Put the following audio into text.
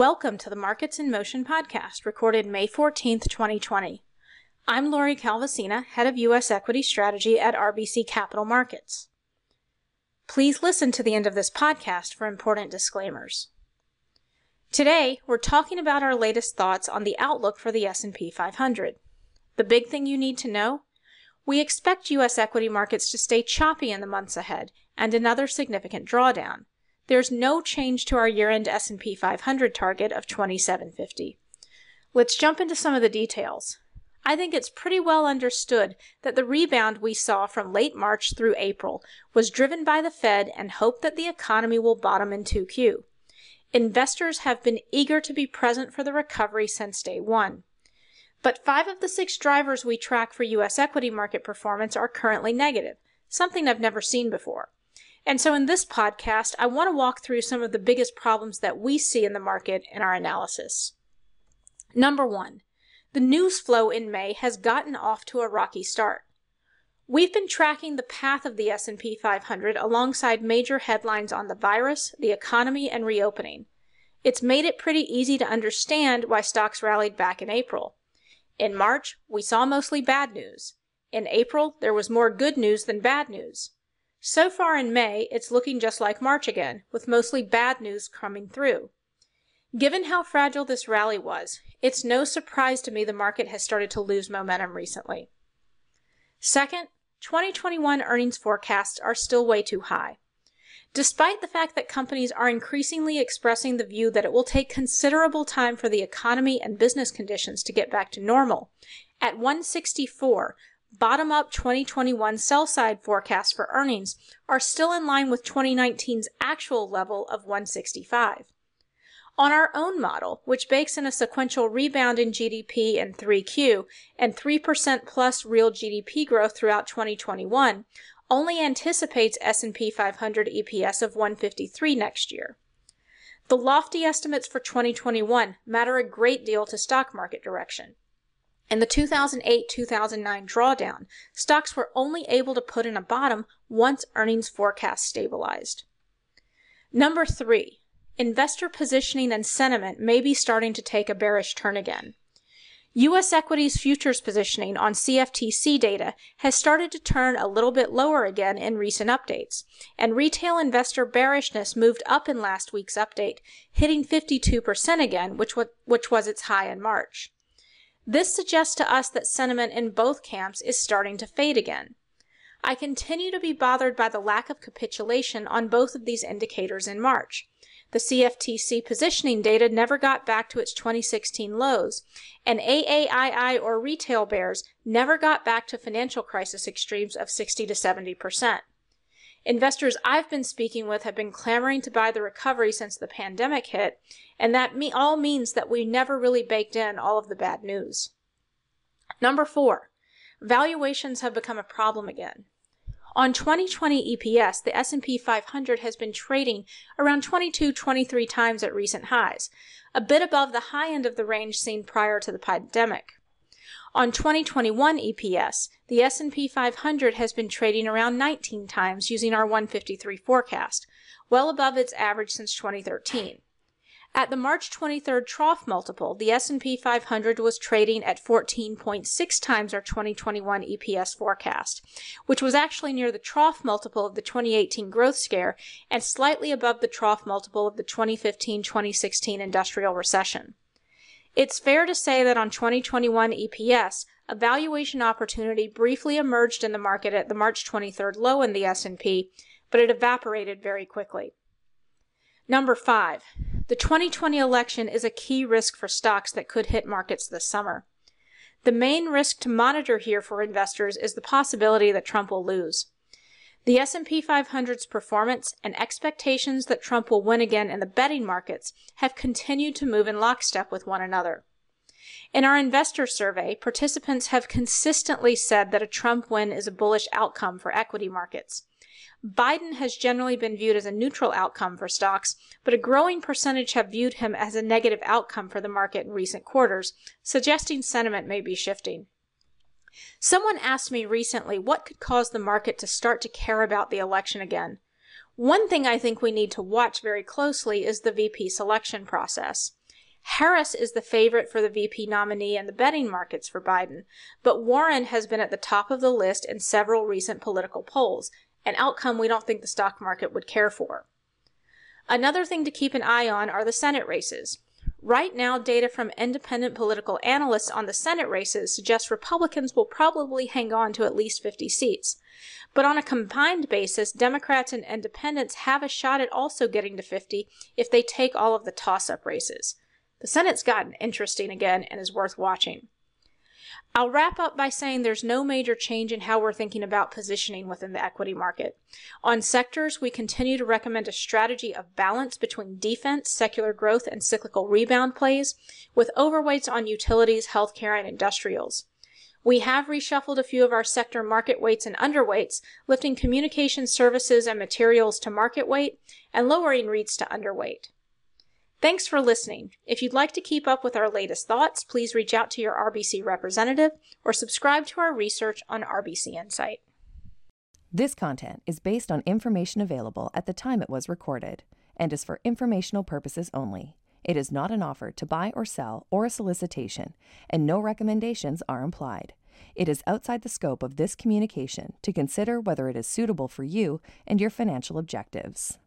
Welcome to the Markets in Motion podcast, recorded May 14th, 2020. I'm Lori Calvasina, Head of U.S. Equity Strategy at RBC Capital Markets. Please listen to the end of this podcast for important disclaimers. Today, we're talking about our latest thoughts on the outlook for the S&P 500. The big thing you need to know? We expect U.S. equity markets to stay choppy in the months ahead and another significant drawdown. There's no change to our year-end S&P 500 target of 2750. Let's jump into some of the details. I think it's pretty well understood that the rebound we saw from late March through April was driven by the Fed and hope that the economy will bottom in 2Q. Investors have been eager to be present for the recovery since day one. But five of the six drivers we track for U.S. equity market performance are currently negative, something I've never seen before. And so in this podcast, I want to walk through some of the biggest problems that we see in the market in our analysis. Number one, the news flow in May has gotten off to a rocky start. We've been tracking the path of the S&P 500 alongside major headlines on the virus, the economy, and reopening. It's made it pretty easy to understand why stocks rallied back in April. In March, we saw mostly bad news. In April, there was more good news than bad news. So far in May, it's looking just like March again, with mostly bad news coming through. Given how fragile this rally was, it's no surprise to me the market has started to lose momentum recently. Second, 2021 earnings forecasts are still way too high. Despite the fact that companies are increasingly expressing the view that it will take considerable time for the economy and business conditions to get back to normal, at 164, bottom up 2021 sell side forecasts for earnings are still in line with 2019's actual level of 165. On our own model, which bakes in a sequential rebound in GDP in 3Q and 3% plus real GDP growth throughout 2021, only anticipates S&P 500 EPS of 153 next year. The lofty estimates for 2021 matter a great deal to stock market direction. In the 2008-2009 drawdown, stocks were only able to put in a bottom once earnings forecasts stabilized. Number 3. Investor positioning and sentiment may be starting to take a bearish turn again. U.S. equities futures positioning on CFTC data has started to turn a little bit lower again in recent updates, and retail investor bearishness moved up in last week's update, hitting 52% again, which, w- which was its high in March. This suggests to us that sentiment in both camps is starting to fade again. I continue to be bothered by the lack of capitulation on both of these indicators in March. The CFTC positioning data never got back to its 2016 lows, and AAII or retail bears never got back to financial crisis extremes of 60 to 70 percent. Investors I've been speaking with have been clamoring to buy the recovery since the pandemic hit, and that me- all means that we never really baked in all of the bad news. Number four, valuations have become a problem again. On 2020 EPS, the S&P 500 has been trading around 22, 23 times at recent highs, a bit above the high end of the range seen prior to the pandemic. On 2021 EPS, the S&P 500 has been trading around 19 times using our 153 forecast, well above its average since 2013. At the March 23rd trough multiple, the S&P 500 was trading at 14.6 times our 2021 EPS forecast, which was actually near the trough multiple of the 2018 growth scare and slightly above the trough multiple of the 2015-2016 industrial recession. It's fair to say that on 2021 EPS, a valuation opportunity briefly emerged in the market at the March 23rd low in the S&P, but it evaporated very quickly. Number 5. The 2020 election is a key risk for stocks that could hit markets this summer. The main risk to monitor here for investors is the possibility that Trump will lose. The S&P 500's performance and expectations that Trump will win again in the betting markets have continued to move in lockstep with one another. In our investor survey, participants have consistently said that a Trump win is a bullish outcome for equity markets. Biden has generally been viewed as a neutral outcome for stocks, but a growing percentage have viewed him as a negative outcome for the market in recent quarters, suggesting sentiment may be shifting. Someone asked me recently what could cause the market to start to care about the election again. One thing I think we need to watch very closely is the VP selection process. Harris is the favorite for the VP nominee in the betting markets for Biden, but Warren has been at the top of the list in several recent political polls, an outcome we don't think the stock market would care for. Another thing to keep an eye on are the Senate races. Right now, data from independent political analysts on the Senate races suggests Republicans will probably hang on to at least 50 seats. But on a combined basis, Democrats and independents have a shot at also getting to 50 if they take all of the toss up races. The Senate's gotten interesting again and is worth watching. I'll wrap up by saying there's no major change in how we're thinking about positioning within the equity market. On sectors, we continue to recommend a strategy of balance between defense, secular growth, and cyclical rebound plays, with overweights on utilities, healthcare, and industrials. We have reshuffled a few of our sector market weights and underweights, lifting communication services and materials to market weight and lowering REITs to underweight. Thanks for listening. If you'd like to keep up with our latest thoughts, please reach out to your RBC representative or subscribe to our research on RBC Insight. This content is based on information available at the time it was recorded and is for informational purposes only. It is not an offer to buy or sell or a solicitation, and no recommendations are implied. It is outside the scope of this communication to consider whether it is suitable for you and your financial objectives.